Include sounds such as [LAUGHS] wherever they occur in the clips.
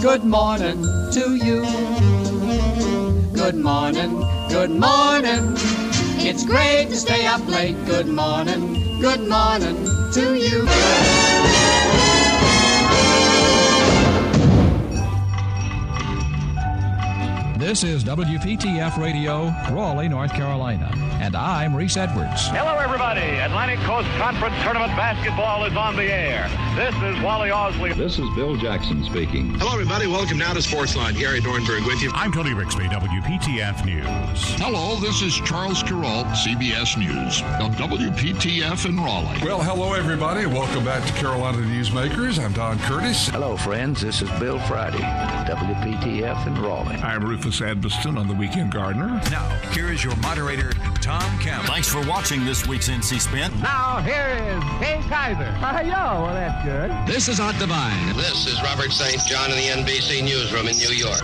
Good morning to you. Good morning, good morning. It's great to stay up late. Good morning, good morning to you. This is WPTF Radio, Raleigh, North Carolina, and I'm Reese Edwards. Hello, everybody. Atlantic Coast Conference Tournament basketball is on the air. This is Wally Osley. This is Bill Jackson speaking. Hello, everybody. Welcome now to Sportsline. Gary Dornberg with you. I'm Tony Rixby, WPTF News. Hello, this is Charles Kuralt, CBS News, of WPTF in Raleigh. Well, hello, everybody. Welcome back to Carolina Newsmakers. I'm Don Curtis. Hello, friends. This is Bill Friday, WPTF in Raleigh. I'm Rufus Edmisten on the Weekend Gardener. Now, here is your moderator, Tom Campbell. Thanks for watching this week's NC Spin. Now, here is Kay Kyser. Hi, yo. Well, that's good. This is Art Divine. This is Robert St. John in the NBC Newsroom in New York.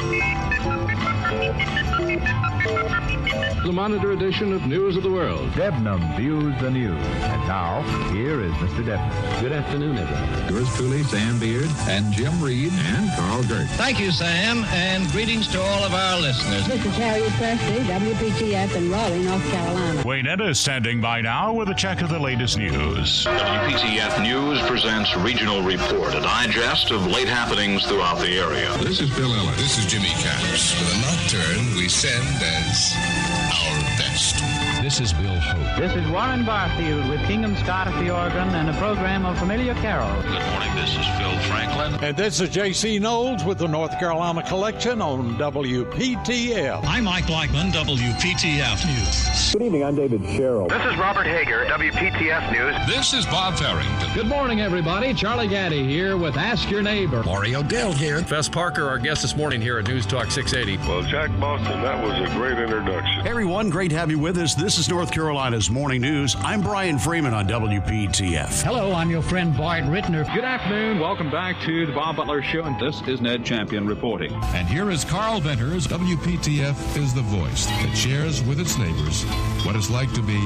The Monitor edition of News of the World. Debnam views the news. And now, here is Mr. Debnam. Good afternoon, everyone. Yours truly, Sam Beard, and Jim Reed, and Carl Gert. Thank you, Sam, and greetings to all of our listeners. This is Harriet Presley, WPTF in Raleigh, North Carolina. Wayne Ed is standing by now with a check of the latest news. WPTF News presents Regional Report, a digest of late happenings throughout the area. This is Bill Ellis. This is Jimmy Capps. For the nocturne, we send as our best. This is Bill Hope. This is Warren Barfield with Kingham Scott at the organ and a program of familiar carols. Good morning, this is Phil Franklin. And this is J.C. Knowles with the North Carolina Collection on WPTF. I'm Mike Blackman, WPTF News. Good evening, I'm David Sherrill. This is Robert Hager, WPTF News. This is Bob Farrington. Good morning, everybody. Charlie Gaddy here with Ask Your Neighbor. Mario Dell here. Fess Parker, our guest this morning here at News Talk 680. Well, Jack Boston, that was a great introduction. Everyone, great to have you with us. This is North Carolina's Morning News. I'm Brian Freeman on WPTF. Hello, I'm your friend Bart Rittner. Good afternoon. Welcome back to the Bob Butler Show, and this is Ned Champion reporting. And here is Carl Venters. WPTF is the voice that shares with its neighbors what it's like to be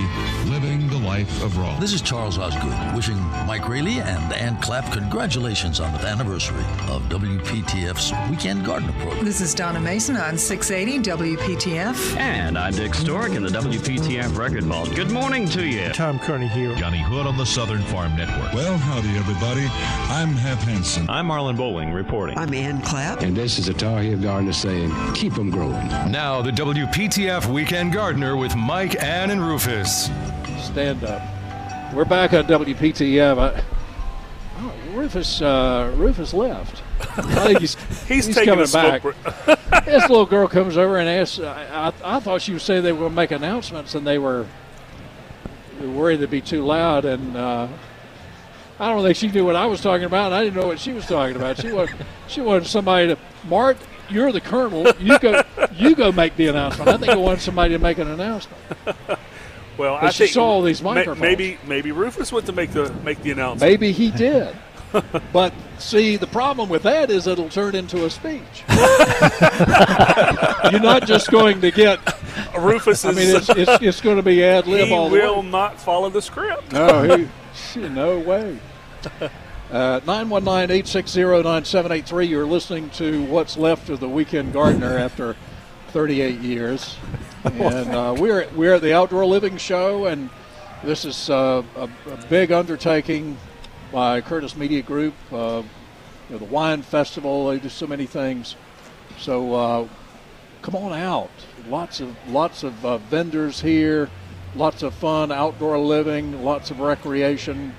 living the life of Raleigh. This is Charles Osgood wishing Mike Raley and Ann Clapp congratulations on the anniversary of WPTF's Weekend Gardener program. This is Donna Mason on 680 WPTF. And I'm Dick Stork in the WPTF Record Vault. Good morning to you. Tom Kearney here. Johnny Hood on the Southern Farm Network. Well, howdy, everybody. I'm Hap Hansen. I'm Marlon Bowling reporting. I'm Ann Clapp. And this is a Tar Heel Gardener saying, keep them growing. Now, the WPTF Weekend Gardener with Mike, Ann, and Rufus. Stand up. We're back on WPTF. I, oh, Rufus, uh, Rufus left. I think he's, [LAUGHS] he's, he's coming back. [LAUGHS] this little girl comes over and asks. I, I, I thought she was saying they were going to make announcements and they were worried they'd be too loud. And uh, I don't think she knew what I was talking about. And I didn't know what she was talking about. She wanted, she wanted somebody to Mark. You're the colonel. You go. you go make the announcement. I think I wanted somebody to make an announcement. Well, but I she saw all these microphones. Maybe maybe Rufus went to make the make the announcement. Maybe he did. [LAUGHS] but see, the problem with that is it'll turn into a speech. [LAUGHS] You're not just going to get Rufus. I mean, it's, it's, it's going to be ad lib all the way. He will not follow the script. No, he, no way. [LAUGHS] Uh, 919-860-9783. You're listening to what's left of the Weekend Gardener after 38 years, and uh, we're we're at the Outdoor Living Show, and this is uh, a, a, big undertaking by Curtis Media Group. Uh, you know, the wine festival, they do so many things. So uh, come on out. Lots of lots of uh, vendors here. Lots of fun outdoor living. Lots of recreation.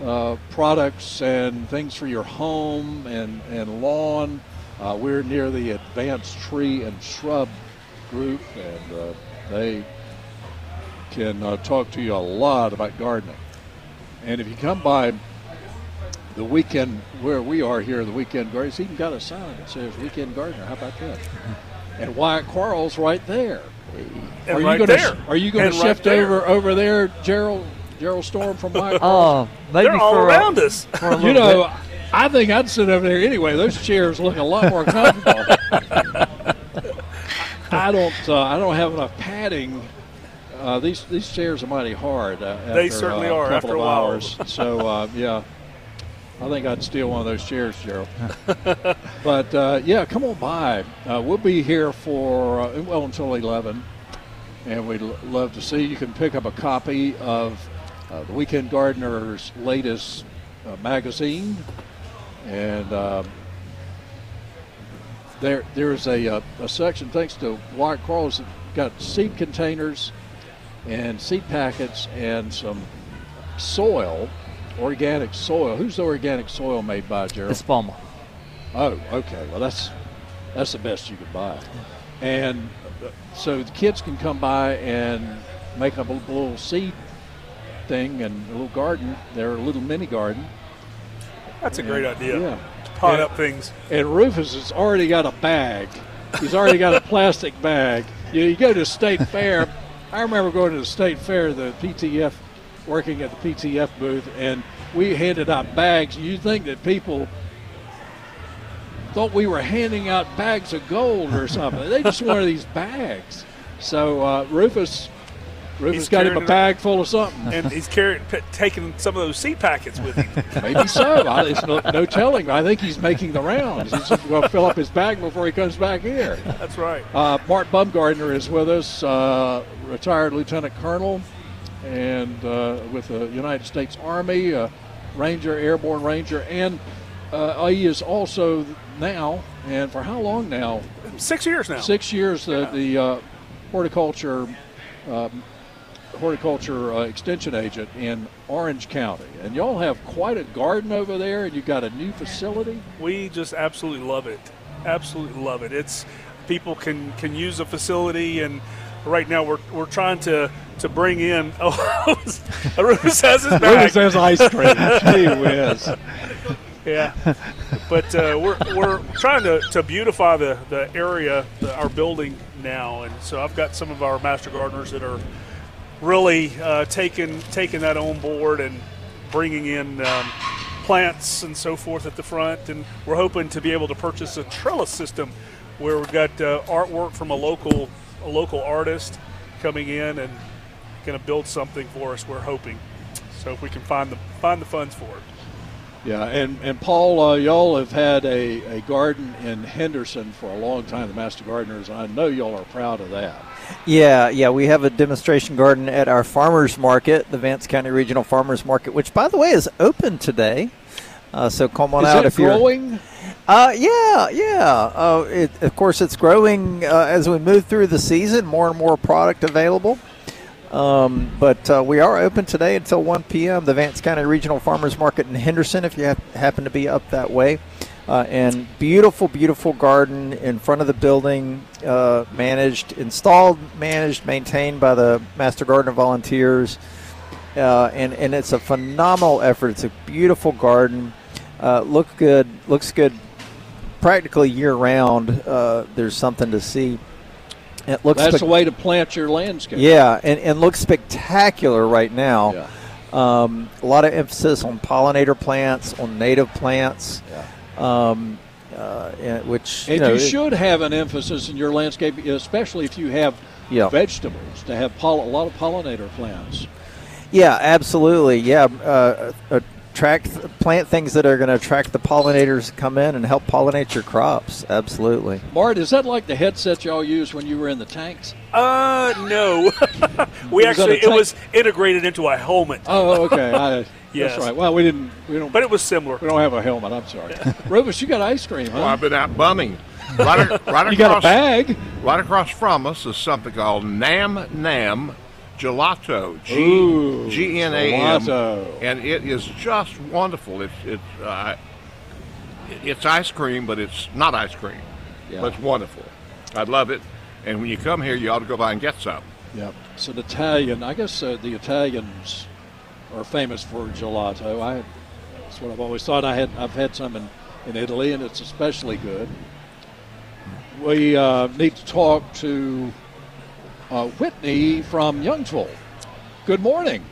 Uh, products and things for your home and, and lawn. Uh, we're near the Advanced Tree and Shrub group, and uh, they can talk to you a lot about gardening. And if you come by the weekend where we are here, the weekend garden, it's even got a sign that says Weekend Gardener. How about that? [LAUGHS] and Wyatt Quarles right there. And are right you gonna, there. Are you going to shift right over over there, Gerald? Gerald Storm from Wyatt Oh, maybe They're all around uh, us. [LAUGHS] for a you know, bit. I think I'd sit over there anyway. Those chairs look a lot more comfortable. [LAUGHS] I don't. Uh, I don't have enough padding. Uh, these these chairs are mighty hard. Uh, after, They certainly uh, are A couple after a of while. hours. so uh, yeah. I think I'd steal one of those chairs, Gerald. [LAUGHS] but uh, yeah, come on by. Uh, we'll be here for uh, well until eleven, and we'd l- love to see you. Can pick up a copy of uh, the Weekend Gardener's latest uh, magazine, and um, there there's a, uh, a section thanks to Wyatt Quarles that got seed containers and seed packets and some soil, organic soil. Who's the organic soil made by, Gerald? Espoma. Oh, okay. Well, that's that's the best you could buy, and uh, so the kids can come by and make up a little seed thing and a little garden. Their little mini garden. That's a And- great idea. Yeah. To pot And- up things. And Rufus has already got a bag. He's already got a [LAUGHS] plastic bag. You, you go to the state fair. I remember going to the state fair, the PTF, working at the PTF booth, and we handed out bags. You think that people thought we were handing out bags of gold or [LAUGHS] something? they just wanted these bags. So uh, Rufus, Rufus He's got him a bag full of something. And he's carrying, p- taking some of those seed packets with him. [LAUGHS] Maybe so. I, it's no, no telling. I think he's making the rounds. He's going to fill up his bag before he comes back here. That's right. Uh, Mart Bumgarner is with us, uh, retired lieutenant colonel, and uh, with the United States Army, uh, Ranger, Airborne Ranger, and uh, he is also now, and for how long now? Six years now. Six years. The, the uh, horticulture. Um, horticulture uh, extension agent in Orange County, and y'all have quite a garden over there, and you've got a new facility. We just absolutely love it. Absolutely love it. It's people can can use a facility, and right now we're we're trying to to bring in. [LAUGHS] Oh, Rufus [LAUGHS] has his bag. Rufus has ice cream. Gee whiz. [LAUGHS] Yeah, but uh, we're we're trying to, to beautify the the area, the, our building now, and so I've got some of our master gardeners that are really uh, taking taking that on board and bringing in um, plants and so forth at the front, and we're hoping to be able to purchase a trellis system where we've got uh, artwork from a local a local artist coming in and going to build something for us. We're hoping, so if we can find the find the funds for it. Yeah, and, and Paul, uh, y'all have had a, a garden in Henderson for a long time, the Master Gardeners. I know y'all are proud of that. Yeah, yeah, we have a demonstration garden at our farmers market, the Vance County Regional Farmers Market, which, by the way, is open today. Uh, so come on Is out it if you're growing? Uh, yeah, yeah. Uh, it, of course, it's growing uh, as we move through the season. More and more product available. Um, but uh, we are open today until 1 p.m. The Vance County Regional Farmers Market in Henderson, if you ha- happen to be up that way. Uh, and beautiful, beautiful garden in front of the building, uh, managed, installed, managed, maintained by the Master Gardener volunteers. Uh, and, and it's a phenomenal effort. It's a beautiful garden. Uh, look good, looks good practically year round. Uh, there's something to see. It looks That's spec- the way to plant your landscape. yeah, and, and looks spectacular right now. Um, a lot of emphasis on pollinator plants, on native plants, um, uh, which And you, know, you it- should have an emphasis in your landscape, especially if you have Yeah. vegetables, to have poll- a lot of pollinator plants. Yeah, absolutely. Yeah, uh, attract plant things that are going to attract the pollinators to come in and help pollinate your crops. Absolutely. Mart, is that like the headset y'all used when you were in the tanks? Uh, no. [LAUGHS] we Was actually it was integrated into a helmet. Oh, okay. I, [LAUGHS] Yes. That's right. Well, we didn't. We don't. But it was similar. We don't have a helmet. I'm sorry. [LAUGHS] Rufus, you got ice cream, huh? Well, I've been out bumming. Right, a- right You got a bag? Right across from us is something called Nam Nam Gelato. Ooh, G G N A M. gelato. And it is just wonderful. It's it's uh, it's ice cream, but it's not ice cream. Yeah. But it's wonderful. I love it. And when you come here, you ought to go by and get some. Yep. It's an Italian. I guess uh, the Italians are famous for gelato. I that's what I've always thought. I had I've had some in, in Italy, and it's especially good. We uh, need to talk to uh, Whitney from Youngsville. Good morning.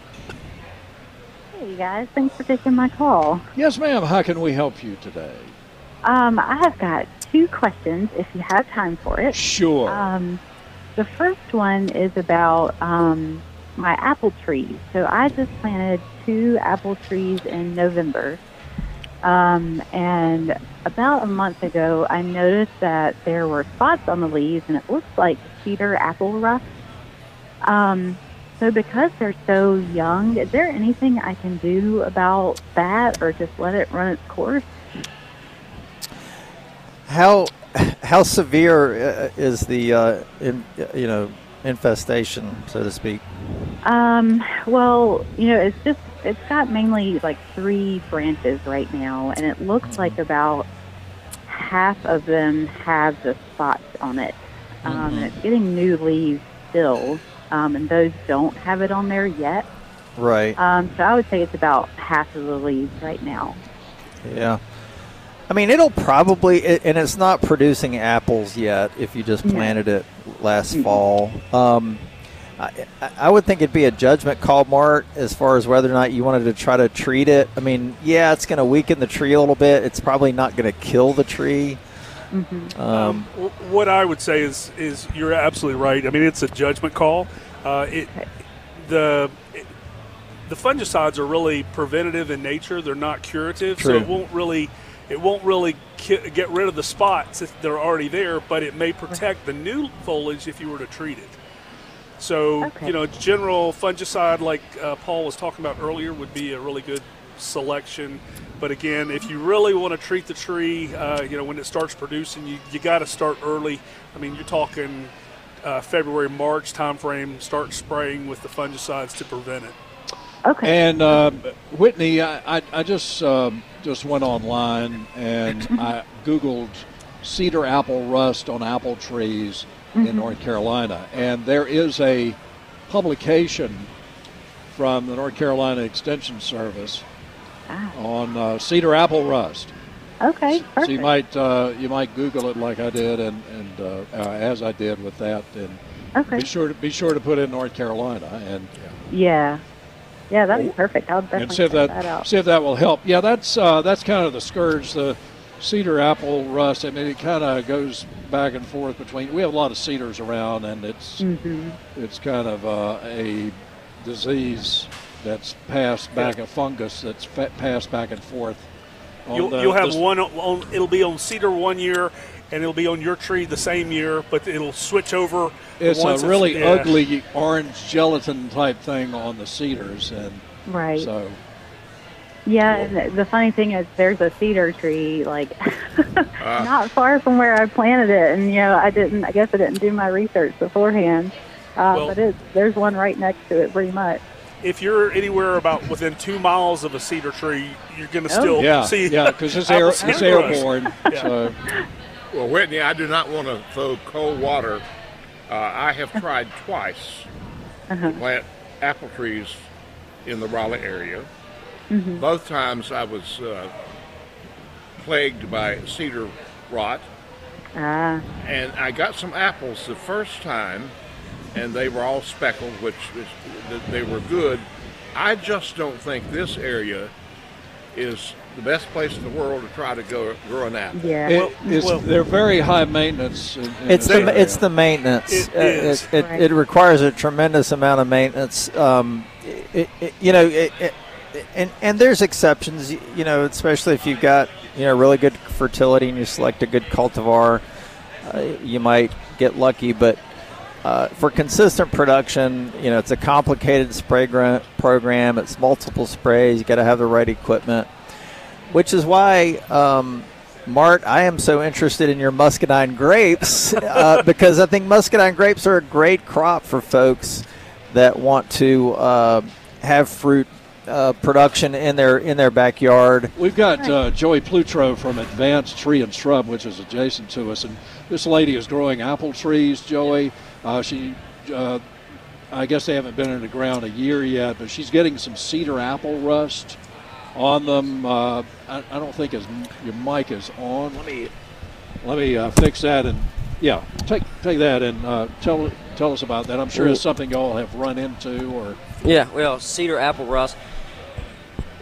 Hey, you guys. Thanks for taking my call. Yes, ma'am. How can we help you today? Um, I have got two questions if you have time for it. Sure. Um, the first one is about um, my apple trees. So I just planted two apple trees in November. Um, and about a month ago, I noticed that there were spots on the leaves, and it looks like cedar apple rust. Um, so, because they're so young, is there anything I can do about that, or just let it run its course? How how severe uh, is the uh, in, you know infestation, so to speak? Um, well, you know, it's just it's got mainly like three branches right now, and it looks like about half of them have the spots on it, um, Mm-hmm. and it's getting new leaves still, um, and those don't have it on there yet. Right. Um, so I would say it's about half of the leaves right now. Yeah. I mean, it'll probably, it, and it's not producing apples yet if you just No. planted it last fall. Um, I, I- I would think it'd be a judgment call, Mart, as far as whether or not you wanted to try to treat it. I mean, yeah, it's going to weaken the tree a little bit. It's probably not going to kill the tree. Mm-hmm. Um, W- What I would say is, is you're absolutely right. I mean, it's a judgment call. Uh, it, the it, the fungicides are really preventative in nature. They're not curative, so it won't really it won't really ki- get rid of the spots if they're already there. But it may protect the new foliage if you were to treat it. So Okay. you know, general fungicide like uh, Paul was talking about earlier would be a really good selection. But again, if you really want to treat the tree, uh, you know, when it starts producing, you, you got to start early. I mean, you're talking uh, February, March timeframe. Start spraying with the fungicides to prevent it. Okay. And uh, Whitney, I, I, I just um, just went online and [LAUGHS] I googled cedar apple rust on apple trees in Mhm. North Carolina, and there is a publication from the North Carolina Extension Service Ah. on uh, cedar apple rust. Okay, perfect. So you might uh, you might Google it like I did, and and uh, uh, as I did with that, and Okay. be sure to be sure to put in North Carolina and Yeah. Yeah, that'd be perfect. I'll definitely and see if check that, that out. see if that will help. Yeah, that's uh, that's kind of the scourge, the cedar apple rust. I mean, it kind of goes back and forth between. We have a lot of cedars around, and it's Mhm. it's kind of uh, a disease that's passed back, a fungus that's fa- passed back and forth. on You'll, the- you'll have this- one on. It'll be on cedar one year, and it'll be on your tree the same year, but it'll switch over. It's once a really yeah. ugly orange gelatin type thing on the cedars, and Right. so Yeah, and the- the funny thing is, there's a cedar tree like [LAUGHS] not far from where I planted it, and you know, I didn't. I guess I didn't do my research beforehand, uh, Well- but it, there's one right next to it, pretty much. If you're anywhere about within two miles of a cedar tree, you're going to Oh. still yeah, see. yeah, because it's air, [LAUGHS] it's airborne. Yeah. So Well, Whitney, I do not want to throw cold water. Uh, I have tried twice to plant apple trees in the Raleigh area. Mhm. Both times I was uh, plagued by cedar rot, Ah, and I got some apples the first time, and they were all speckled, which is, they were good. I just don't think this area is the best place in the world to try to go grow an apple. yeah. it, it's, they're very high maintenance. In, in It's the area. it's the maintenance. It Uh. It, it, Right. it requires a tremendous amount of maintenance. Um, it, it, you know, it, it, and and there's exceptions. You know, especially if you've got you know really good fertility and you select a good cultivar, uh, you might get lucky. But uh, for consistent production, you know, it's a complicated spray gra- program. It's multiple sprays. You got to have the right equipment, which is why. Um, Mart, I am so interested in your muscadine grapes [LAUGHS] uh, because I think muscadine grapes are a great crop for folks that want to uh, have fruit uh, production in their in their backyard. We've got uh, Joey Plutro from Advanced Tree and Shrub, which is adjacent to us, and this lady is growing apple trees. Joey, uh, she, uh, I guess they haven't been in the ground a year yet, but she's getting some cedar apple rust on them. Uh, I, I don't think his, your mic is on. Let me let me uh, fix that and yeah, take take that and uh, tell tell us about that. I'm sure it's something y'all have run into or Yeah, well, cedar apple rust.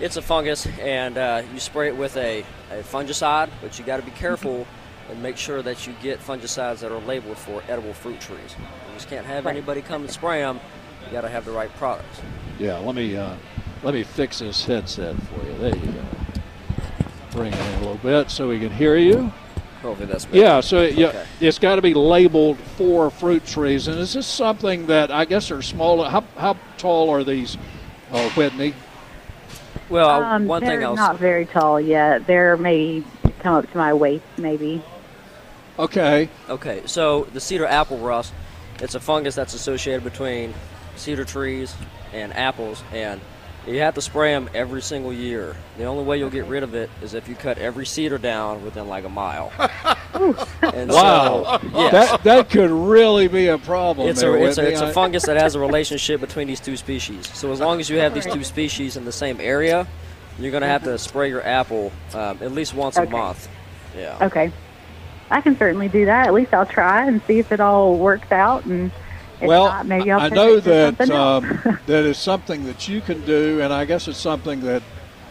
It's a fungus, and uh, you spray it with a, a fungicide, but you got to be careful and make sure that you get fungicides that are labeled for edible fruit trees. You just can't have Right. anybody come and spray them. You got to have the right products. yeah. Let me uh, let me fix this headset for you. There you go. bring it in a little bit so we can hear you. Hopefully that's better. Yeah, so it, yeah, Okay. it's got to be labeled for fruit trees. And is this something that I guess are small? How, how tall are these, uh, Whitney? Well, Um, one thing else. they're not very tall yet. They're maybe come up to my waist, maybe. Okay. Okay, so the cedar apple rust, it's a fungus that's associated between cedar trees and apples, and you have to spray them every single year. The only way you'll get rid of it is if you cut every cedar down within like a mile. [LAUGHS] and Wow, So, yes. that that could really be a problem. It's there, a, it's, a, it's a I- fungus that has a [LAUGHS] relationship between these two species. So as long as you have these two species in the same area, you're going to have to spray your apple um, at least once a month. Yeah. Okay. I can certainly do that. At least I'll try and see if it all works out. And if well, not, maybe I'll I know that um, [LAUGHS] that is something that you can do, and I guess it's something that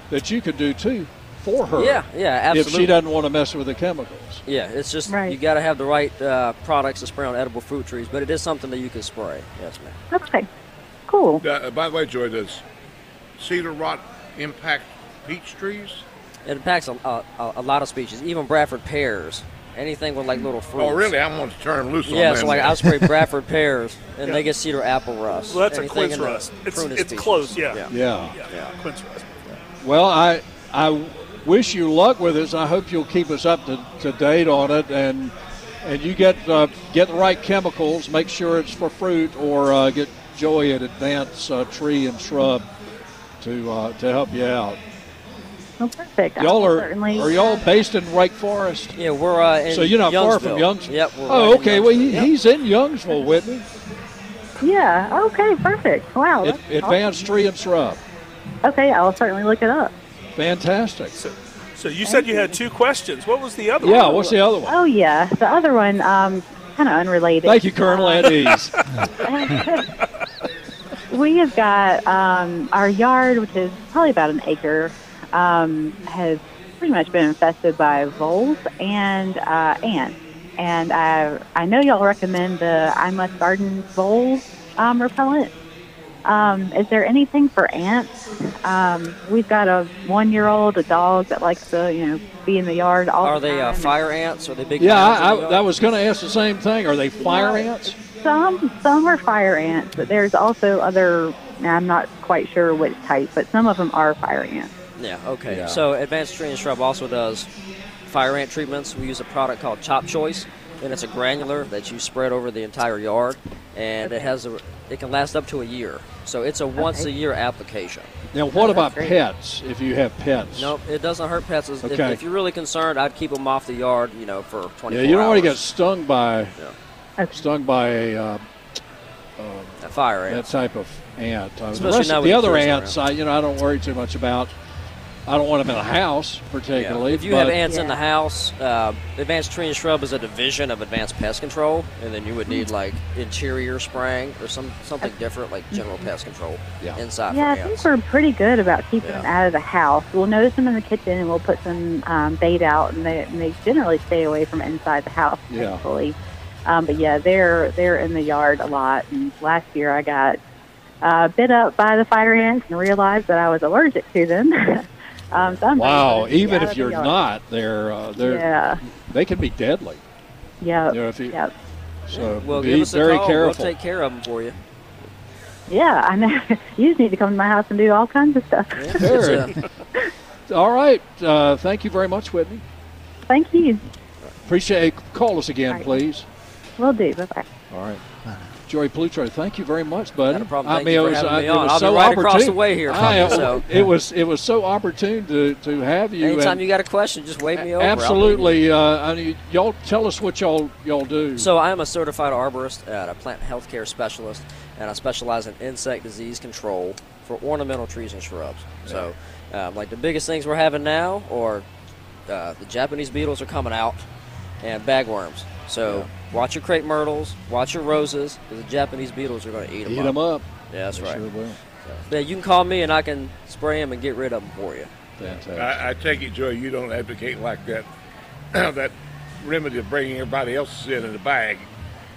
that you could do too for her. Yeah, yeah, absolutely. If she doesn't want to mess with the chemicals. Yeah, it's just you got to have the right uh, products to spray on edible fruit trees, but it is something that you can spray. Yes, ma'am. Okay. Cool. Uh, by the way, Joy, does cedar rot impact peach trees? It impacts a, a, a lot of species, even Bradford pears. Anything with like little fruits. Oh, really? I'm going to turn them loose on Yeah, them. so like I spray [LAUGHS] Bradford pears, and Yeah. they get cedar apple rust. Well, that's a Anything quince rust. It's, it's close, yeah. Yeah. Yeah, quince rust. Well, I I wish you luck with this. I hope you'll keep us up to, to date on it, and and you get uh, get the right chemicals. Make sure it's for fruit, or uh, get Joey at Advance uh, Tree and Shrub to uh, to help you out. Well, perfect. Y'all are certainly, are y'all based in Wake Forest? Yeah, we're uh, in so you're not far from Youngsville. Youngsville. Yep, we're oh, right okay. Well, he, Yep. he's in Youngsville, Whitney. Yeah. Okay. Perfect. Wow. Ad- that's awesome. Advanced Tree and Shrub. Okay. I'll certainly look it up. Fantastic. So you said you had two questions. What was the other Yeah, one? what's the other one? Oh yeah. The other one, um, kind of unrelated. Thank you, Colonel at ease. [LAUGHS] [LAUGHS] we have got um, our yard, which is probably about an acre, um, has pretty much been infested by voles and uh, ants. And I, I know y'all recommend the I Must Garden vole um, repellent. Um, is there anything for ants? Um, we've got a one-year-old, a dog that likes to, you know, be in the yard all Are the they uh, fire ants? Are they big? Yeah, hounds I, I. I was going to ask the same thing. Are they fire ants? Some some are fire ants, but there's also other. I'm not quite sure which type, but some of them are fire ants. Yeah, okay. Yeah. So Advanced Tree and Shrub also does fire ant treatments. We use a product called Top Choice, and it's a granular that you spread over the entire yard, and it has a it can last up to a year. So it's a once a year application. Now, what about great. pets? If you have pets, Nope, it doesn't hurt pets. If, Okay. if you're really concerned, I'd keep them off the yard, you know, for 24 Yeah, you don't want to get stung by stung by a uh, A fire ant. that type of ant. Uh, the Especially rest now with the the other kids ants, I, you know, I don't worry too much about. I don't want them in a house Yeah. particularly. If you have but- ants in the house, uh, Advanced Tree and Shrub is a division of Advanced Pest Control, and then you would need like interior spraying or some something different like General Pest Control inside Yeah, I for think we're pretty good about keeping Yeah. them out of the house. We'll notice them in the kitchen, and we'll put some um, bait out, and they, and they generally stay away from inside the house. Yeah. Thankfully. Um, but yeah, they're they're in the yard a lot. And last year, I got uh, bit up by the fire ants and realized that I was allergic to them. [LAUGHS] um, so I'm wow, even if you're yard. not, they're uh, they're Yeah. they can be deadly. Yeah. You know, you, Yep. So Well, be give us a very call. careful. We'll take care of them for you. Yeah, I know. [LAUGHS] you just need to come to my house and do all kinds of stuff. Very. [LAUGHS] All right. Uh, thank you very much, Whitney. Thank you. Appreciate. Call us again, All right. please. Will do. Bye bye. All right. Joey Plutro, thank you very much, buddy. Problem. I Thank mean, you it was, having uh, me it on. was I'll be so right across opportune. the way here from I- you, so. It was it was so opportune to, to have you. Anytime and you got a question, just wave me over. Absolutely. Uh, I mean, y'all tell us what y'all y'all do. So I am a certified arborist and a plant healthcare specialist, and I specialize in insect disease control for ornamental trees and shrubs. So, um, like the biggest things we're having now, or uh, the Japanese beetles are coming out, and bagworms. So watch your crepe myrtles, watch your roses, because the Japanese beetles are going to eat them Eat them up. Yeah, that's They right. sure will. Yeah, you can call me and I can spray them and get rid of them for you. Fantastic. I, I take it, Joe, you don't advocate like that [CLEARS THROAT] that remedy of bringing everybody else's in in a bag.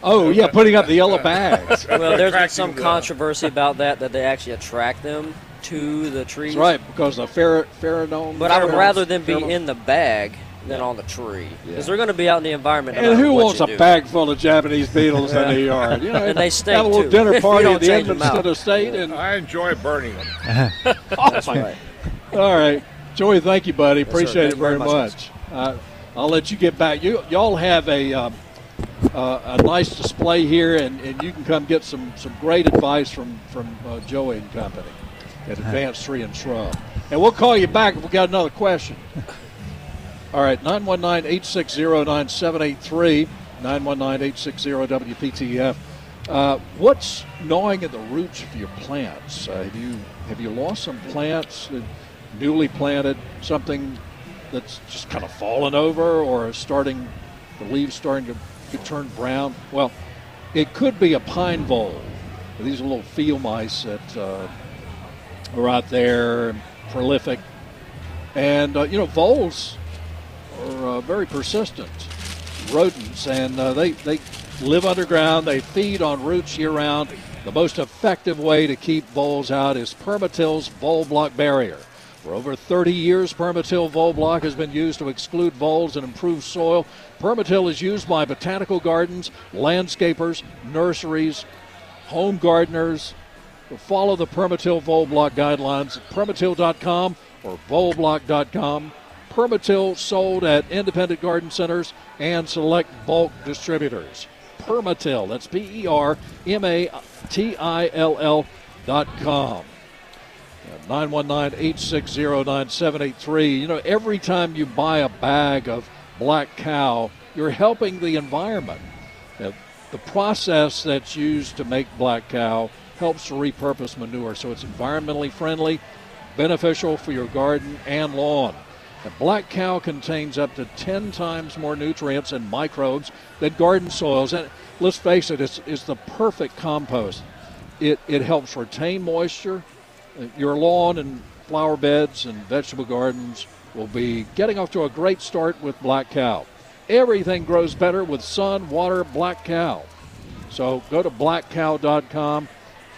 Oh yeah, putting up the yellow bags. [LAUGHS] well, there's been some controversy about that that they actually attract them, to the trees. That's right, because the fer- pheromone. But I would rather them be pheromone- in the bag than on the tree because they're going to be out in the environment. no And who wants a do. bag full of Japanese beetles in the yard? You [LAUGHS] know, And they stink, have a little too, dinner [LAUGHS] party don't at the change them Edmisten out. Estate, and I enjoy burning them. [LAUGHS] awesome. right. All right, Joey, thank you, buddy. sir. Appreciate Thank it very very much, much. Uh, I'll let you get back. You y'all have a um, uh, a nice display here, and, and you can come get some some great advice from from uh, Joey and Company at Advanced Tree and Shrub. And we'll call you back if we got another question. All right, 919 860 9783, 919 860 WPTF. Uh, what's gnawing at the roots of your plants? Uh, have you have you lost some plants, uh, newly planted, something that's just kind of fallen over, or starting the leaves starting to, to turn brown? Well, it could be a pine vole. These are little field mice that uh, are out there, prolific, and uh, you know voles are uh, very persistent rodents, and uh, they they live underground. They feed on roots year round. The most effective way to keep voles out is PermaTill's Vole Block Barrier. For over 30 years, PermaTill Vole Block has been used to exclude voles and improve soil. PermaTill is used by botanical gardens, landscapers, nurseries, home gardeners. Follow the PermaTill Vole Block guidelines at permatill.com or voleblock.com. PermaTill sold at independent garden centers and select bulk distributors. PermaTill, that's P E R M A T I L L dot com. 919 860 9783. You know, every time you buy a bag of black cow, you're helping the environment. Uh, the process that's used to make black cow helps repurpose manure so it's environmentally friendly, beneficial for your garden and lawn. The black cow contains up to 10 times more nutrients and microbes than garden soils. And let's face it, it's, it's the perfect compost. It, it helps retain moisture. Your lawn and flower beds and vegetable gardens will be getting off to a great start with black cow. Everything grows better with sun, water, black cow. So go to blackcow.com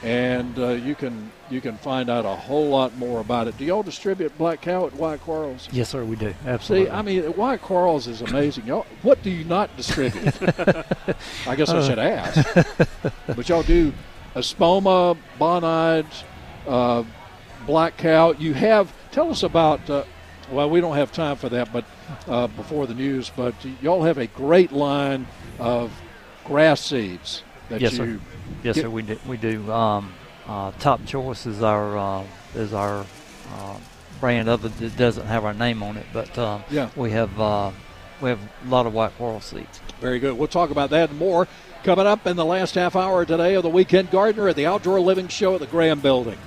and uh, you can you can find out a whole lot more about it. Do y'all distribute black cow at Wyatt Quarles? Yes, sir, we do. Absolutely. See, I mean, Wyatt Quarles is amazing. Y'all, what do you not distribute? [LAUGHS] I guess I should ask. but y'all do Espoma, Bonides, uh, Black Cow. You have, tell us about, uh, well, we don't have time for that, but uh, before the news, but y'all have a great line of grass seeds that yes, you. sir. Yes, get- sir. We do. We do. Um, uh, Top Choice is our uh, is our uh, brand of it. It doesn't have our name on it, but um, Yeah. we have uh, we have a lot of Wyatt Quarles seeds. Very good. We'll talk about that and more coming up in the last half hour today of the Weekend Gardener at the Outdoor Living Show at the Graham Building.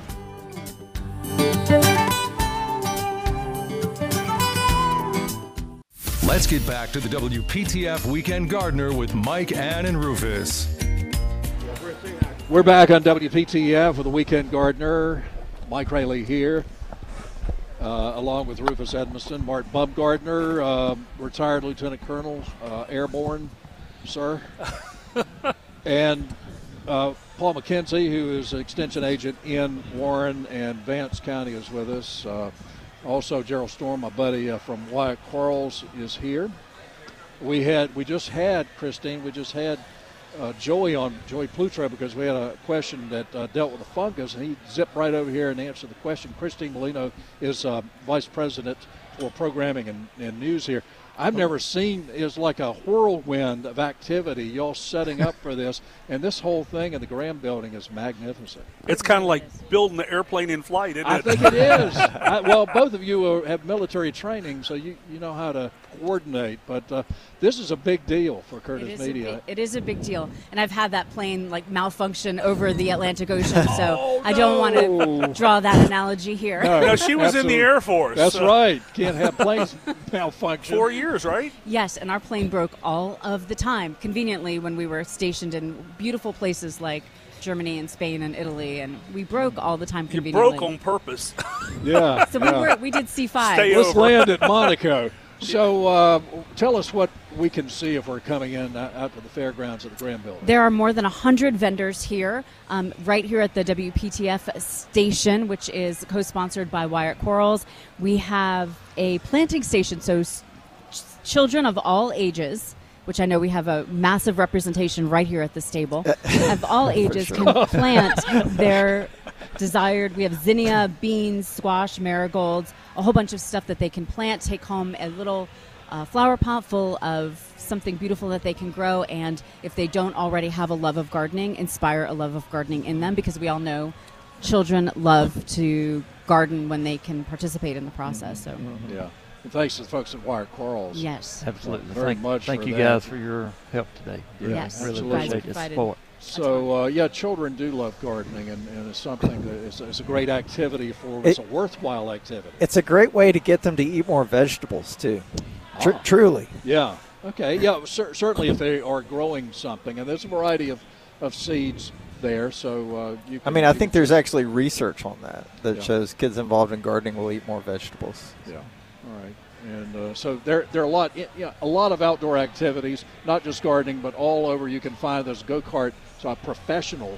Let's get back to the WPTF Weekend Gardener with Mike, Ann, and Rufus. We're back on WPTF with the Weekend Gardener. Mike Raley here, uh, along with Rufus Edmisten, Mart Bumgarner, uh, retired Lieutenant Colonel, uh, airborne, sir, [LAUGHS] and uh, Paul McKenzie, who is an extension agent in Warren and Vance County, is with us. Uh, also, Gerald Storm, my buddy uh, from Wyatt Quarles, is here. We had, we just had Christine. We just had uh, Joey on Joey Plutro because we had a question that uh, dealt with the fungus, and he zipped right over here and answered the question. Christine Molino is uh, vice president for programming and, and news here. I've never seen is like a whirlwind of activity. Y'all setting up for this, and this whole thing in the Graham Building is magnificent. It's kind of like building the airplane in flight, isn't I think it is. [LAUGHS] I, well, both of you are, have military training, so you, you know how to coordinate. But uh, this is a big deal for Curtis is, a Media. big, it is a big deal, and I've had that plane like malfunction over the Atlantic Ocean, [LAUGHS] so I don't want to draw that analogy here. No, she was in the. Air Force. That's so- right. Can't have planes [LAUGHS] malfunction. Four years, right? Yes, and our plane broke all of the time. Conveniently, when we were stationed in beautiful places like Germany and Spain and Italy, and we broke all the time. You Conveniently, broke on purpose. [LAUGHS] Yeah. So we yeah. were we did C five. Stay Let's over. land at Monaco. So uh, tell us what we can see if we're coming in uh, out to the fairgrounds of the Graham Building. There are more than 100 vendors here, um, right here at the WPTF station, which is co sponsored by Wyatt Quarles. We have a planting station, so s- children of all ages. Which I know we have a massive representation right here at the stable. [LAUGHS] of all ages sure. can plant their desired. We have zinnia, beans, squash, marigolds, a whole bunch of stuff that they can plant, take home a little uh, flower pot full of something beautiful that they can grow. And if they don't already have a love of gardening, inspire a love of gardening in them because we all know children love to garden when they can participate in the process. So, Yeah. And thanks to the folks at Wyatt Quarles. yes. Absolutely. Very thank, much Thank for you that. guys for your help today. Really, Yes, really appreciate your support. So uh, yeah, children do love gardening, and, and it's something that is it's a great activity for. It's It- a worthwhile activity. It's a great way to get them to eat more vegetables too. Tr- Ah. Truly. Yeah. Okay. Yeah. Cer- certainly, if they are growing something, and there's a variety of, of seeds there, so uh, you. I mean, I think there's actually research on that that Yeah. shows kids involved in gardening will eat more vegetables. Yeah. All right. And uh, so there, there are a lot, yeah, a lot of outdoor activities, not just gardening, but all over. You can find those go kart, so a professional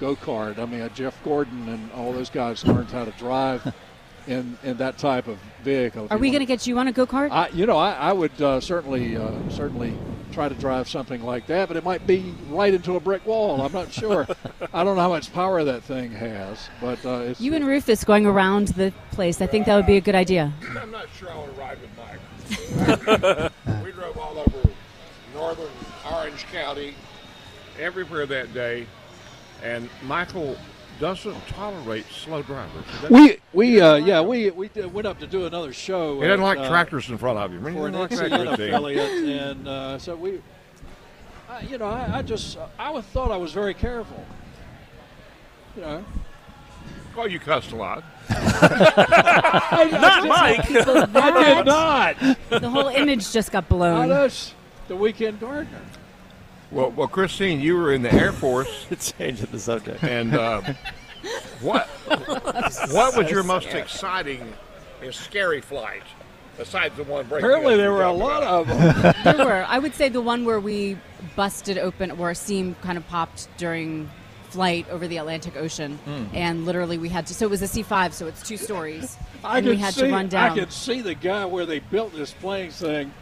go kart. I mean, uh, Jeff Gordon and all those guys learned how to drive [LAUGHS] in in that type of vehicle. Are we going to get you on a go kart? You know, I, I would uh, certainly, uh, certainly try to drive something like that, but it might be right into a brick wall. I'm not sure. [LAUGHS] I don't know how much power that thing has, but uh, it's. You and Rufus going around the place. I think that would be a good idea. [CLEARS THROAT] I'm not sure I would ride with Mike. [LAUGHS] we drove all over northern Orange County, everywhere that day, and Michael doesn't tolerate slow drivers. We we uh, yeah we we did, went up to do another show. He doesn't like uh, tractors in front of you. He for an doesn't like XCN affiliate, and uh, so we, I, you know, I, I just I was, thought I was very careful. You know, Well, you cussed a lot. [LAUGHS] not Mike. [LAUGHS] I did not. The whole image just got I blown. just the weekend gardener. Well, well, Christine, you were in the Air Force, [LAUGHS] It's changing the subject. and uh, [LAUGHS] what what was your most exciting and scary flight besides the one breaking? Apparently, there were a lot about? of them. [LAUGHS] there were. I would say the one where we busted open, where a seam kind of popped during flight over the Atlantic Ocean, and literally we had to. So it was a C five, so it's two stories, I and could we had see, to run down. I could see the guy where they built this plane saying,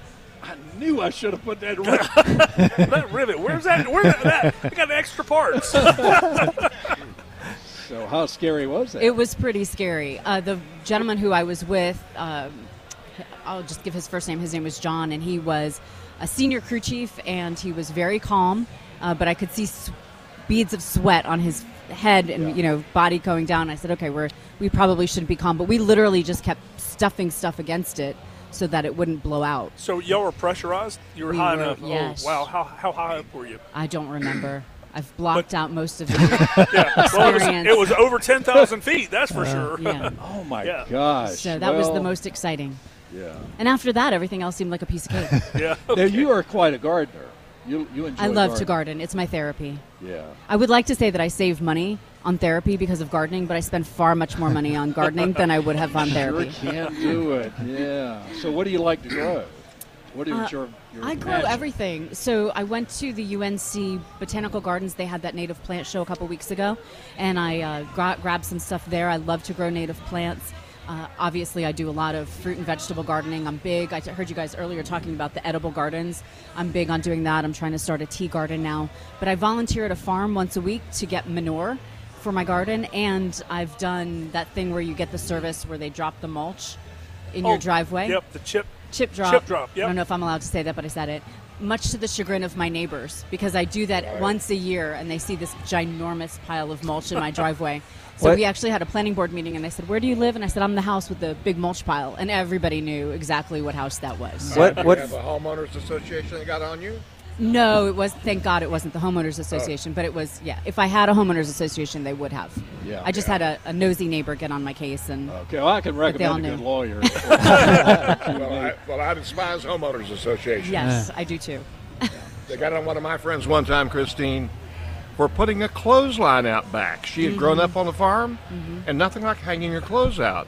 "I knew I should have put that." Right. [LAUGHS] that rivet. Where's that? Where's that? that? I got extra parts. [LAUGHS] so how scary was that? It was pretty scary. Uh, the gentleman who I was with, um, I'll just give his first name. His name was John, and he was a senior crew chief, and he was very calm. Uh, but I could see s- beads of sweat on his head and you know body going down. I said, okay, we're we probably shouldn't be calm, but we literally just kept stuffing stuff against it so that it wouldn't blow out. so y'all were pressurized. You were We high were, enough. Oh, yes. Oh, wow. How how high up were you? I don't remember. I've blocked out most of the [LAUGHS] Yeah. Well, it was, it was over ten thousand [LAUGHS] feet. That's for sure. yeah. [LAUGHS] oh my Yeah. gosh! So that was the most exciting. Yeah. And after that, everything else seemed like a piece of cake. yeah. Now you are quite a gardener. You you enjoy. I love to garden. It's my therapy. Yeah. I would like to say that I save money on therapy because of gardening, but I spend far much more money on gardening than I would have on therapy. Sure therapy. can do it. Yeah. So what do you like to grow? What is Uh, your, your I grow passion? everything. So I went to the UNC Botanical Gardens. They had that native plant show a couple weeks ago, and I uh, gra- grabbed some stuff there. I love to grow native plants. Uh, obviously, I do a lot of fruit and vegetable gardening. I'm big. I heard you guys earlier talking about the edible gardens. I'm big on doing that. I'm trying to start a tea garden now. But I volunteer at a farm once a week to get manure for my garden, and I've done that thing where you get the service where they drop the mulch in your Oh, driveway Yep. The chip. chip drop. Chip drop, yep. I don't know if I'm allowed to say that, but I said it. Much to the chagrin of my neighbors, because I do that once a year, and they see this ginormous pile of mulch in my [LAUGHS] driveway. So What- we actually had a planning board meeting, and they said, "Where do you live?" And I said, "I'm the house with the big mulch pile," and everybody knew exactly what house that was. What Do you what have a homeowners association that got on you? No, it was. Thank God it wasn't the homeowners association, but it was. Yeah, if I had a homeowners association, they would have. Yeah. I just had a, a nosy neighbor get on my case, and Okay, well, I can they all recommend a knew. good lawyer. [LAUGHS] well, I, well, I despise homeowners association. yes, I do too. [LAUGHS] They got on one of my friends one time, Christine, for putting a clothesline out back. She had grown Mm-hmm. up on the farm, and nothing like hanging your clothes out.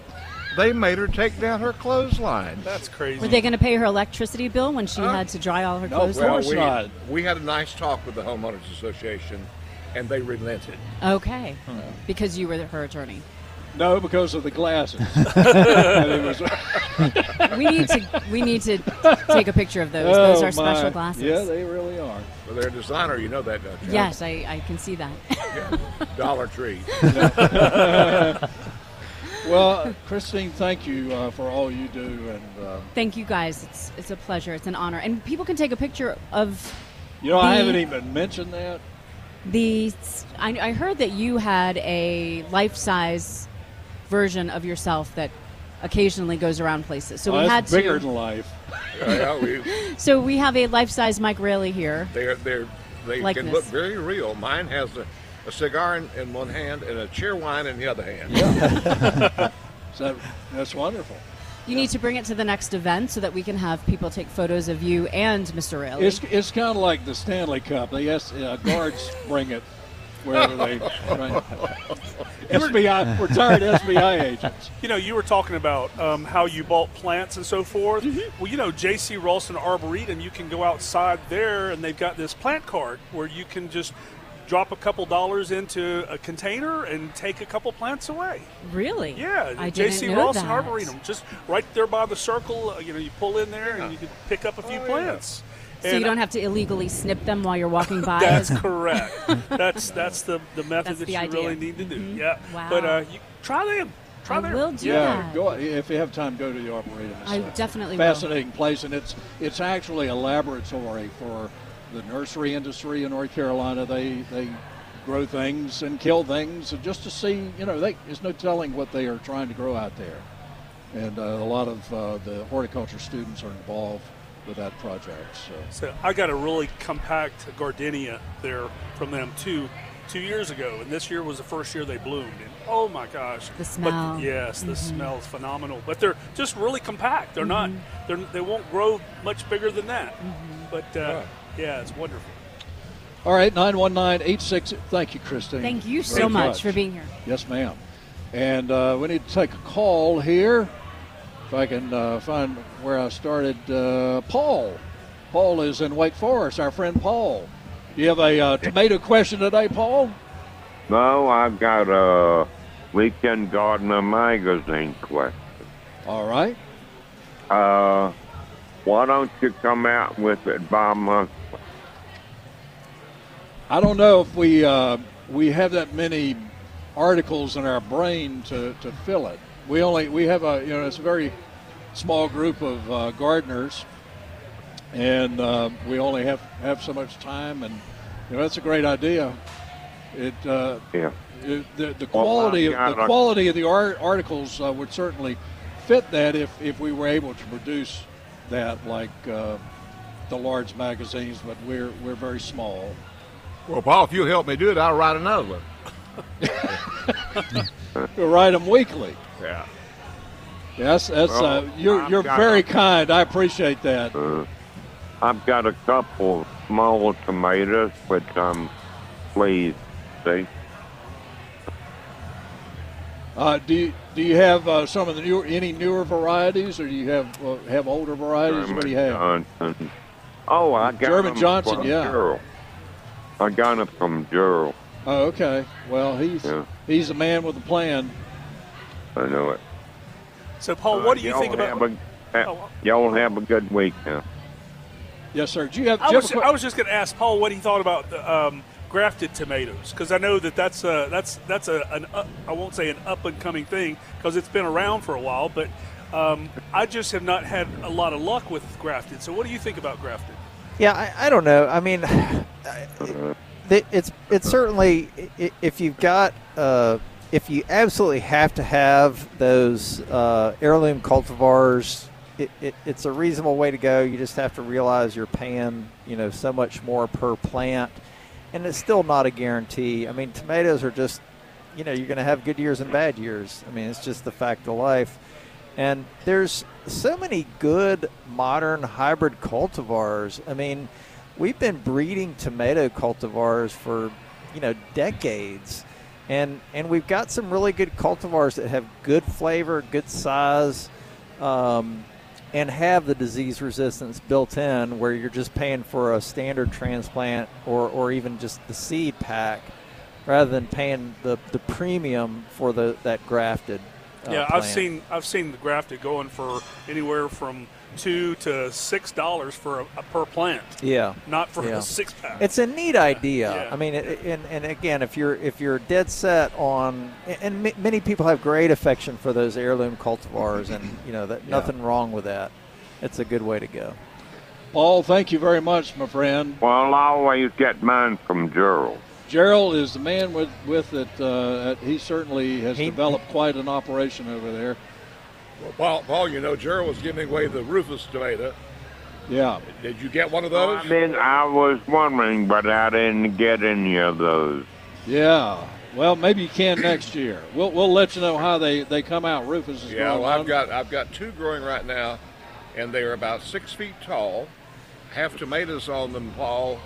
They made her take down her clothesline. That's crazy. Were they going to pay her electricity bill when she had to dry all her clothes? Well, off? we, we had a nice talk with the homeowners association, and they relented. Okay, because you were her attorney. No, because of the glasses. [LAUGHS] Was- We need to we need to take a picture of those. Oh, those are special glasses. Yeah, they really are. Well, they're a designer, you know that, don't you? Yes, I, I can see that. Dollar Tree. [LAUGHS] [LAUGHS] well, Christine, thank you uh, for all you do, and uh, Thank you guys. It's it's a pleasure. It's an honor, and people can take a picture of. you know I haven't even mentioned that. The I, I heard that you had a life-size version of yourself that occasionally goes around places. So Oh, we that's had bigger to. than life. Yeah, we, [LAUGHS] So we have a life-size Mike Raley here. they're, they're, they Likeness. can look very real. Mine has a, a cigar in, in one hand and a Cheerwine in the other hand. [LAUGHS] So that's wonderful. You need to bring it to the next event so that we can have people take photos of you and Mr. Raley. It's it's kind of like the Stanley Cup. They ask, uh, guards bring it wherever they. Right. [LAUGHS] SBI retired SBI agents. You know, you were talking about um, how you bought plants and so forth. Mm-hmm. Well, you know, J.C. Raulston Arboretum, you can go outside there and they've got this plant card where you can just drop a couple dollars into a container and take a couple plants away. Really? Yeah, I didn't J.C. know Raulston that. Arboretum, just right there by the circle. uh, You know, you pull in there and you can pick up a few plants. so you don't have to illegally snip them while you're walking [LAUGHS] by. That's [LAUGHS] correct. that's that's the the method That's that the you idea. really need to do. Mhm. Yeah. Wow. But uh, you try them. Try I them. will do yeah, that. go if you have time. Go to the arboretum. It's I a definitely will. fascinating place, and it's it's actually a laboratory for the nursery industry in North Carolina. They they grow things and kill things, and just to see, you know, they, there's no telling what they are trying to grow out there. And uh, a lot of uh, the horticulture students are involved with that project. So. So I got a really compact gardenia there from them too, two years ago, and this year was the first year they bloomed. And oh my gosh, The smell. But yes, the Mhm. smell is phenomenal. But they're just really compact. They're not. Mm-hmm. They're, they won't grow much bigger than that. But uh, yeah, it's wonderful. All right, 919-86. Thank you, Christine. Thank you very so much for being here. Yes, ma'am. And uh, we need to take a call here. If I can uh, find where I started, uh, Paul. Paul is in Wake Forest, our friend Paul. Do you have a uh, tomato question today, Paul? No, I've got a Weekend Gardener magazine question. All right. Uh, why don't you come out with it by month? I don't know if we uh, we have that many articles in our brain to, to fill it. We only we have a you know it's a very small group of uh, gardeners, and uh, we only have have so much time, and you know that's a great idea. It uh, yeah. It, the, the Well, quality I've of the quality of the art, articles uh, would certainly fit that if, if we were able to produce that like uh, the large magazines, but we're we're very small. Well, Paul, if you help me do it, I'll write another one. [LAUGHS] We'll write them weekly. Yeah. Yes, that's Well, uh, you're I've you're very a- kind. I appreciate that. Uh, I've got a couple small tomatoes, which I'm pleased to see. Uh, do you, do you have uh, some of the newer any newer varieties, or do you have uh, have older varieties? what do you have? Johnson. Oh, I got German them Johnson, from yeah. Gerald. I got them from Gerald. Oh, okay. Well, he's Yeah. he's a man with a plan. I know it. So Paul, Uh, what do you think about? a- ha- y'all have a good week now. Yes, sir. Do you have? I you was, have a I was just going to ask Paul what he thought about the, um, grafted tomatoes because I know that that's a, that's that's a an up, I won't say an up and coming thing because it's been around for a while, but um, I just have not had a lot of luck with grafted. So what do you think about grafted? Yeah, I, I don't know. I mean, [SIGHS] it, it's it's certainly if you've got uh, if you absolutely have to have those uh, heirloom cultivars, it, it, it's a reasonable way to go. You just have to realize you're paying you know so much more per plant, and it's still not a guarantee. I mean, tomatoes are just you know you're going to have good years and bad years. I mean, it's just the fact of life. And there's so many good modern hybrid cultivars. I mean, we've been breeding tomato cultivars for, you know, decades. and and we've got some really good cultivars that have good flavor, good size, um, and have the disease resistance built in, where you're just paying for a standard transplant or or even just the seed pack, rather than paying the the premium for the that grafted. Uh, yeah, I've seen I've seen the grafted going for anywhere from two to six dollars for a, a per plant. Yeah, not for yeah. a six pack. It's a neat idea. Yeah. I mean, it, and, and again, if you're if you're dead set on, and m- many people have great affection for those heirloom cultivars, and you know that Yeah. nothing wrong with that. It's a good way to go. Paul, thank you very much, my friend. Well, I always get mine from Gerald. Gerald is the man with with it. Uh, he certainly has developed quite an operation over there. Well, Paul, Paul, you know, Gerald was giving away the Rufus tomato. Yeah. Did you get one of those? I mean, I was wondering, but I didn't get any of those. Yeah. Well, maybe you can next year. We'll we'll let you know how they, they come out. Rufus is Yeah, growing well, I've one. got I've got two growing right now, and they are about six feet tall, have tomatoes on them, Paul,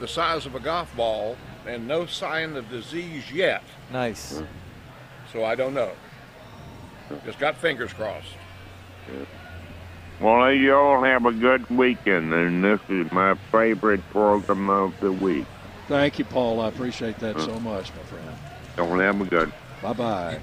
the size of a golf ball, and no sign of disease yet. Nice. So I don't know. Just got fingers crossed. Well, you all have a good weekend, and this is my favorite program of the week. Thank you, Paul. I appreciate that so much, my friend. Don't have a good. Bye bye.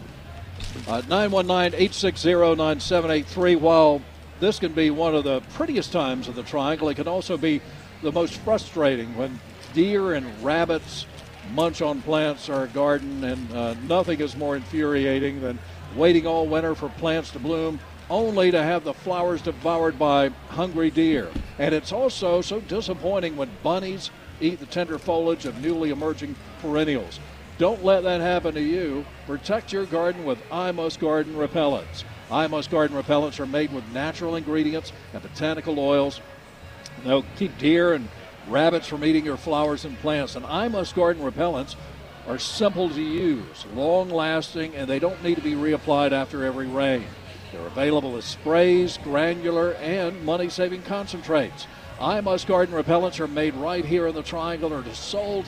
Uh, 919 860 9783. While this can be one of the prettiest times of the triangle, it can also be the most frustrating when deer and rabbits munch on plants or a garden, and uh, nothing is more infuriating than waiting all winter for plants to bloom only to have the flowers devoured by hungry deer. And it's also so disappointing when bunnies eat the tender foliage of newly emerging perennials. Don't let that happen to you. Protect your garden with I Must Garden repellents. I Must Garden repellents are made with natural ingredients and botanical oils. They'll keep deer and rabbits from eating your flowers and plants. And I Must Garden repellents are simple to use, long lasting, and they don't need to be reapplied after every rain. They're available as sprays, granular, and money saving concentrates. I Must Garden repellents are made right here in the Triangle and are sold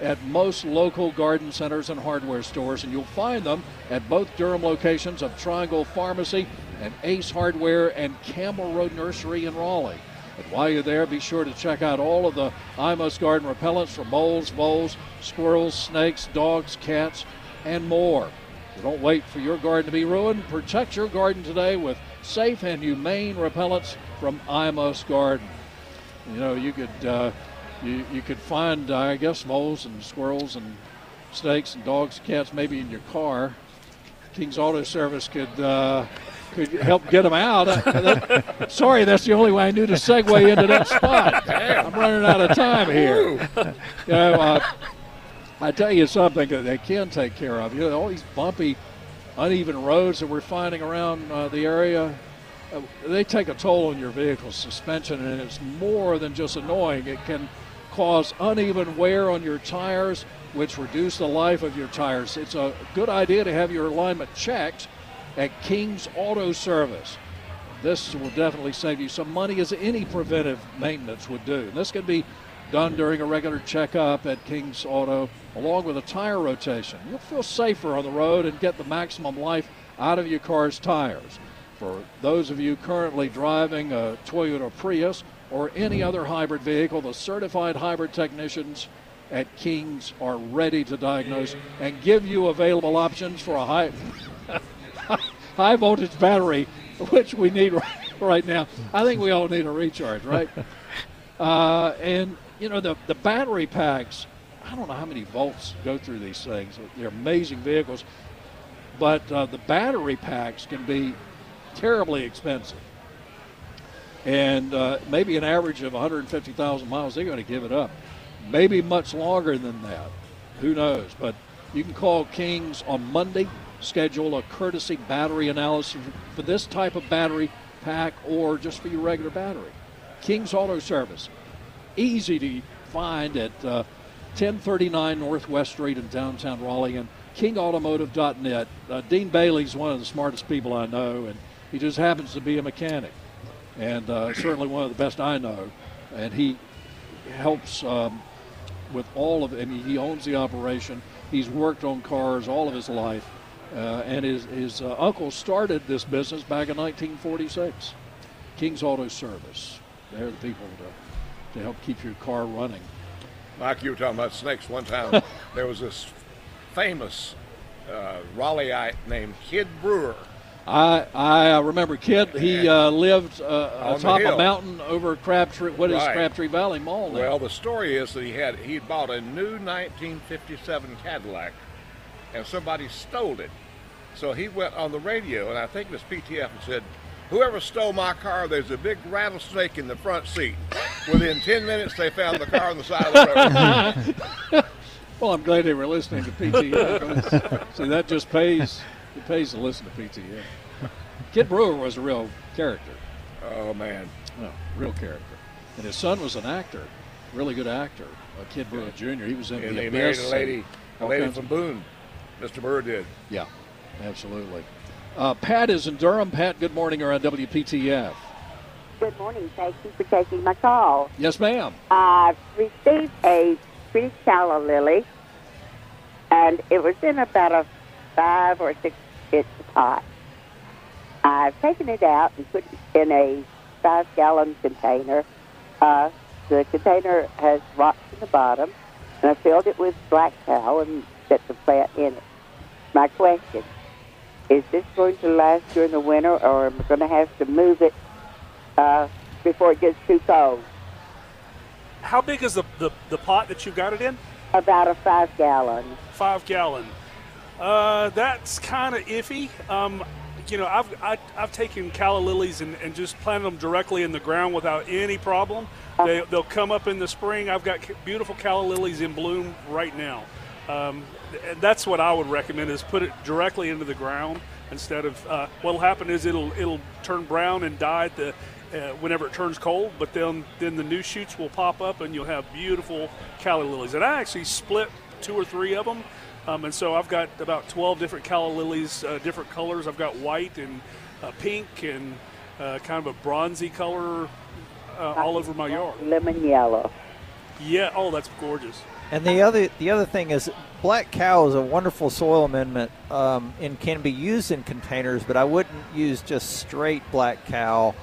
at most local garden centers and hardware stores, and you'll find them at both Durham locations of Triangle Pharmacy and Ace Hardware and Campbell Road Nursery in Raleigh. And while you're there, be sure to check out all of the I Must Garden repellents for moles, voles, squirrels, snakes, dogs, cats, and more. So don't wait for your garden to be ruined. Protect your garden today with safe and humane repellents from I Must Garden. You know, you could uh, you, you could find, uh, I guess, moles and squirrels and snakes and dogs, and cats, maybe in your car. King's Auto Service could uh, could help get them out. That- sorry, that's the only way I knew to segue into that spot. I'm running out of time here. You know, uh, I tell you something that they can take care of. You know, all these bumpy, uneven roads that we're finding around uh, the area, uh, they take a toll on your vehicle's suspension, and it's more than just annoying. It can cause uneven wear on your tires, which reduce the life of your tires. It's a good idea to have your alignment checked at King's Auto Service. This will definitely save you some money as any preventive maintenance would do. And this can be done during a regular checkup at King's Auto, along with a tire rotation. You'll feel safer on the road and get the maximum life out of your car's tires. For those of you currently driving a Toyota Prius or any other hybrid vehicle, the certified hybrid technicians at King's are ready to diagnose and give you available options for a high high voltage battery, which we need [LAUGHS] right, right now. I think we all need a recharge, right? [LAUGHS] uh, and you know the the battery packs. I don't know how many volts go through these things. They're amazing vehicles, but uh, the battery packs can be terribly expensive. And uh, maybe an average of 150,000 miles, they're going to give it up. Maybe much longer than that. Who knows? But you can call Kings on Monday, schedule a courtesy battery analysis for this type of battery pack or just for your regular battery. King's Auto Service, easy to find at uh, 1039 Northwest Street in downtown Raleigh and kingautomotive.net. Uh, Dean Bailey's one of the smartest people I know, and he just happens to be a mechanic, and uh, certainly one of the best I know. And he helps um, with all of. I mean, he owns the operation, He's worked on cars all of his life, uh, and his his uh, uncle started this business back in 1946. King's Auto Service. They're the people to to help keep your car running. Mike, you were talking about snakes one time. [LAUGHS] there was this famous uh, Raleighite named Kid Brewer. I I remember Kid. He uh, lived uh, atop a mountain over Crabtree. What is Right. Crabtree Valley Mall now? Well, the story is that he had he bought a new 1957 Cadillac, and somebody stole it. So he went on the radio, and I think it was PTF, and said, "Whoever stole my car, there's a big rattlesnake in the front seat." Within 10 minutes, they found the car on the side of the road. [LAUGHS] well, I'm glad they were listening to PTF. See, that just pays. It pays to listen to PTF. Kid Brewer was a real character. Oh man, no, real character. And his son was an actor, really good actor. Uh, Kid Brewer Jr. He was in and the they married a lady, a lady from of- Boone. Mr. Burr did. Yeah, absolutely. Uh, Pat is in Durham. Pat, good morning. You're on WPTF. Good morning. Thank you for taking my call. Yes, ma'am. I've received a pretty calla lily, and it was in about a five or six inch pot. I've taken it out and put it in a five gallon container. Uh, the container has rocks in the bottom, and I filled it with black cow and set the plant in it. My question is this going to last during the winter, or am I going to have to move it uh, before it gets too cold? How big is the, the, the pot that you got it in? About a five gallon. Five gallon. Uh, that's kind of iffy. Um, you know, I've I, I've taken calla lilies and, and just planted them directly in the ground without any problem. They, they'll come up in the spring. I've got beautiful calla lilies in bloom right now. Um, that's what I would recommend is put it directly into the ground instead of uh, what'll happen is it'll it'll turn brown and die at the uh, whenever it turns cold. But then then the new shoots will pop up and you'll have beautiful calla lilies. And I actually split two or three of them. Um, and so I've got about 12 different calla lilies, uh, different colors. I've got white and uh, pink and uh, kind of a bronzy color uh, all over my yard. Lemon yellow. Yeah. Oh, that's gorgeous. And the other the other thing is, black cow is a wonderful soil amendment um, and can be used in containers. But I wouldn't use just straight black cow.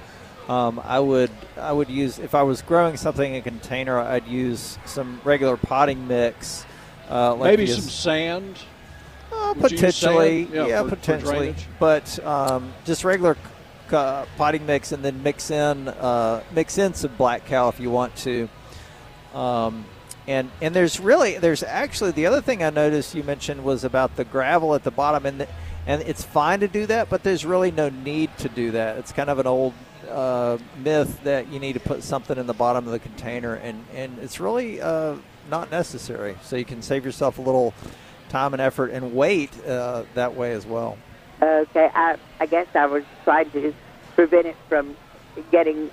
Um, I would I would use if I was growing something in a container, I'd use some regular potting mix. Uh, like Maybe some sand. uh, Would you use potentially, sand? yeah, for- for potentially, drainage? but um, just regular uh, potting mix, and then mix in uh, mix in some black cow if you want to. Um, and and there's really there's actually the other thing I noticed you mentioned was about the gravel at the bottom, and the, and it's fine to do that, but there's really no need to do that. It's kind of an old uh, myth that you need to put something in the bottom of the container, and and it's really uh, not necessary. So you can save yourself a little time and effort and weight uh, that way as well. Okay, I, I guess I was trying to prevent it from getting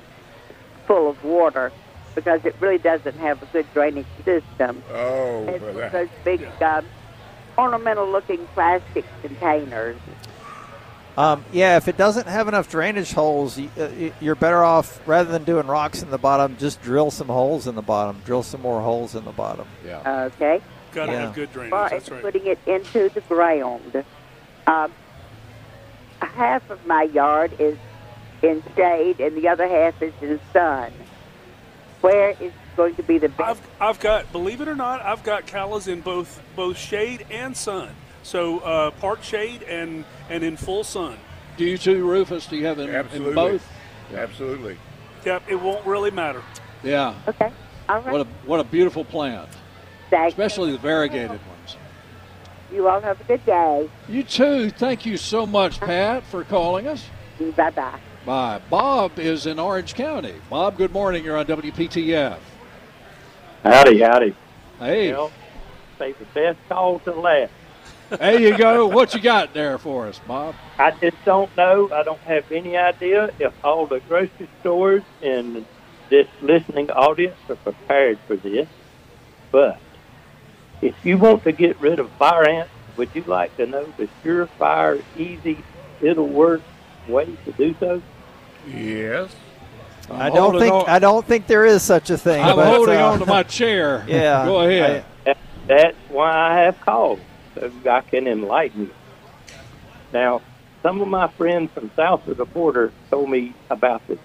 full of water because it really doesn't have a good drainage system. Oh, It's for one of that. those big um, ornamental-looking plastic containers. Um, yeah, if it doesn't have enough drainage holes, you, uh, y- you're better off rather than doing rocks in the bottom, just drill some holes in the bottom. Drill some more holes in the bottom. Yeah. Okay. Got to Yeah. have good drainage. far That's as right. putting it into the ground. Um, half of my yard is in shade, and the other half is in sun. Where is going to be the best? I've, I've got, believe it or not, I've got callas in both both shade and sun. So uh, part shade and and in full sun. Do you too, Rufus? Do you have in, in Absolutely. both? Absolutely. Yep, it won't really matter. Yeah. Okay. All right. What a what a beautiful plant, Thank especially the variegated ones. you. You all have a good day. You too. Thank you so much, Pat, for calling us. Bye bye. Bye. Bob is in Orange County. Bob, good morning. You're on WPTF. Howdy, howdy. Hey. Well, save the best call to last. There you go. What you got there for us, Bob? I just don't know. I don't have any idea if all the grocery stores in this listening audience are prepared for this. But if you want to get rid of fire ants, would you like to know the surefire, easy, it'll work way to do so? Yes. I don't think I don't think there is such a thing. I'm but, holding uh, on to my chair. [LAUGHS] Yeah. Go ahead. That- That's why I have called, so I can enlighten you. Now, some of my friends from south of the border told me about this.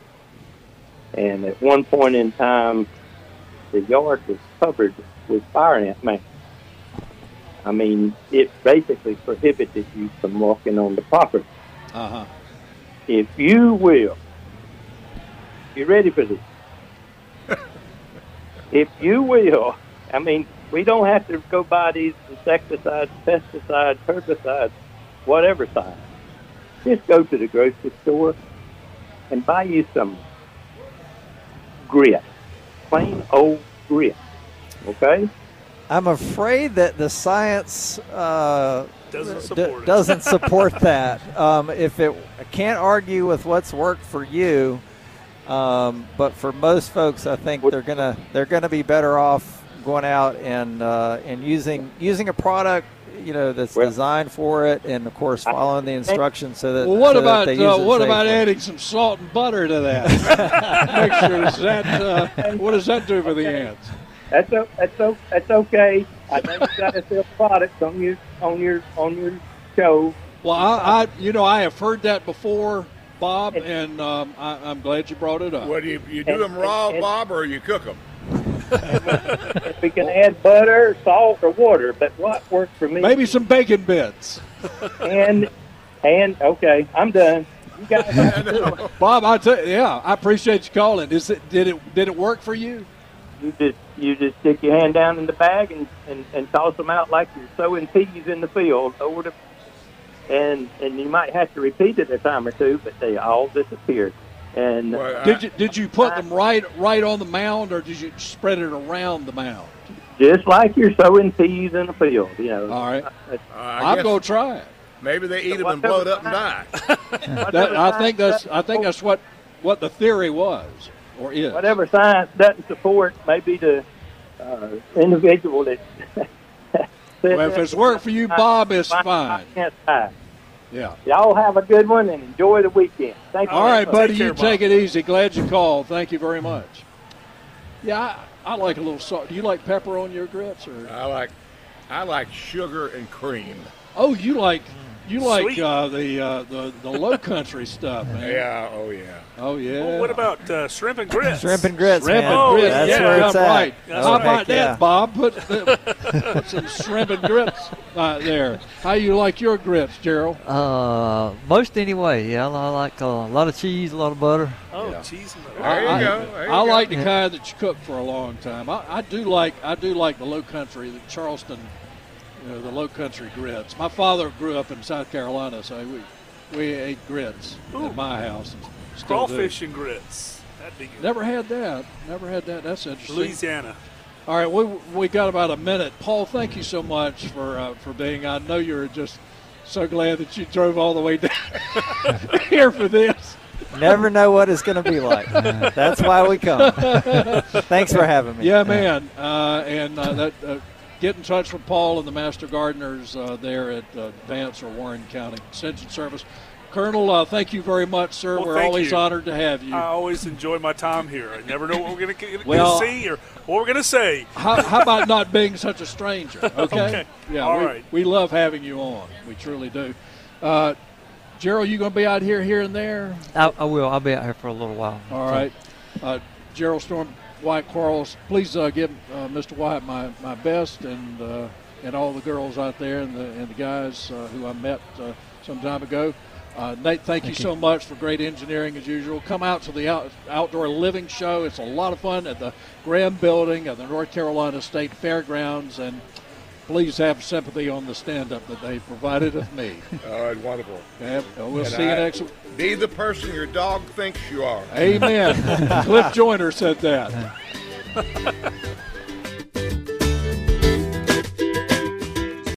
And at one point in time, the yard was covered with fire ant masks. I mean, it basically prohibited you from walking on the property. Uh huh. If you will, you ready for this? [LAUGHS] if you will, I mean, we don't have to go buy these insecticides, pesticides, herbicides, whatever side. Just go to the grocery store and buy you some grit, plain old grit. Okay? I'm afraid that the science uh, Doesn't support it. doesn't support [LAUGHS] that. Um, if it, I can't argue with what's worked for you, um, but for most folks, I think they're gonna they're gonna be better off going out and uh, and using using a product you know that's designed for it, and of course following the instructions so that. Well, what so that about they use uh, what about safely. adding some salt and butter to that? [LAUGHS] Make sure does that uh, what does that do for the ants? That's o- that's o- that's okay. I know you got to sell products on your on your on your show. Well, I, I you know I have heard that before, Bob, and um, I, I'm glad you brought it up. What do you, you do them raw, Bob, or you cook them? We can add butter, salt, or water, but what works for me? Maybe some bacon bits. and and okay, I'm done. You guys, [LAUGHS] Bob, I tell you, yeah, I appreciate you calling. Is it did it did it work for you? you just you just stick your hand down in the bag and, and, and toss them out like you're sowing peas in the field over the and and you might have to repeat it a time or two, but they all disappeared. And Did you did you put them right right on the mound, or did you spread it around the mound? just like you're sowing peas in a field, you know. All right. I I'm gonna try it. Maybe they eat them and blow it up and die. [LAUGHS] That, I think that's I think that's what what the theory was or is. Whatever science doesn't support, maybe the uh, individual that. [LAUGHS] Well, if it's worked for you, Bob, it's I- fine. I can't tie. Yeah. Y'all have a good one and enjoy the weekend. Thank you. All right, very buddy, much. you take it easy. Glad you called. Thank you very much. Yeah, I, I like a little salt. Do you like pepper on your grits, or I like, I like sugar and cream. oh, you like you like uh, the uh, the the low country stuff, man. Yeah, oh yeah. Oh yeah. Well, what about uh, shrimp and grits? Shrimp and grits, Shrimp man. and grits. That's yeah, where it's yeah, at. right. That's How right, about yeah. that, Bob? Put, [LAUGHS] put some shrimp and grits uh, there. How you like your grits, Gerald? Uh, most anyway. Yeah, I like uh, a lot of cheese, a lot of butter. Oh, cheese and butter. I, I- There you go. I go. like the kind that you cook for a long time. I, I do like I do like the low country, the Charleston, you know, the low country grits. My father grew up in South Carolina, so we we ate grits Ooh. at my house. And still do. Crawfish and grits. That'd be good. Never had that. Never had that. That's interesting. Louisiana. All right, we we got about a minute. Paul, thank you so much for uh, for being. I know you're just so glad that you drove all the way down [LAUGHS] here for this. Never know what it's going to be like. [LAUGHS] That's why we come. Thanks for having me. Yeah, man. Uh, and uh, that uh, get in touch with Paul and the Master Gardeners uh, there at uh, Vance or Warren County Extension Service. Colonel, uh, thank you very much, sir. Well, We're always you. honored to have you. I always enjoy my time here. I never know what we're going to Well- see or what we're going to say. how, how about not being such a stranger? [LAUGHS] Okay. Okay. Yeah. All we, right. we love having you on. We truly do. Uh, Gerald, you going to be out here, here and there? I, I will. I'll be out here for a little while. All right. Uh, Gerald Storm, Wyatt Quarles, please uh, give uh, Mr. Wyatt my, my best and uh, and all the girls out there and the and the guys uh, who I met uh, some time ago. Uh, Nate, thank, you Thank you. so much for great engineering as usual. Come out to the out, outdoor living show. It's a lot of fun at the Graham Building at the North Carolina State Fairgrounds, and please have sympathy on the stand-up that they provided of me. [LAUGHS] Oh, it's wonderful. Yeah, we'll And see you I- next. Be the person your dog thinks you are. Amen. [LAUGHS] Cliff Joyner said that. [LAUGHS]